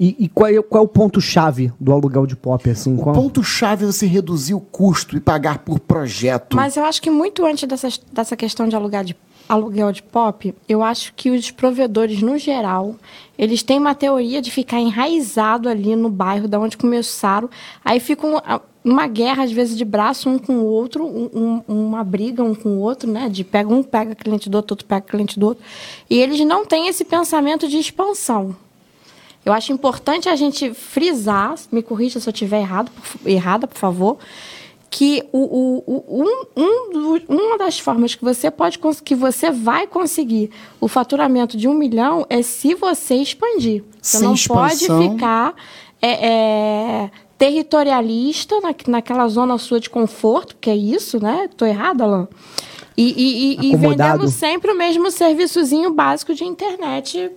E, e qual, é, qual é o ponto-chave do aluguel de pop? Assim, o ponto-chave é você reduzir o custo e pagar por projeto. Mas eu acho que muito antes dessa, dessa questão de alugar de aluguel de pop, eu acho que os provedores, no geral, eles têm uma teoria de ficar enraizado ali no bairro da onde começaram. Aí fica uma guerra, às vezes, de braço um com o outro, um, uma briga um com o outro, né? De pega um, pega cliente do outro, outro pega cliente do outro. E eles não têm esse pensamento de expansão. Eu acho importante a gente frisar, me corrija se eu estiver errado, errada, por favor, que o, o, o, um, um, uma das formas que você pode que você vai conseguir o faturamento de um milhão é se você expandir. Você Sem não expansão. pode ficar é, é, territorialista na, naquela zona sua de conforto, que é isso, né? Estou errada, Alain? E, e, e, e vendendo sempre o mesmo serviçozinho básico de internet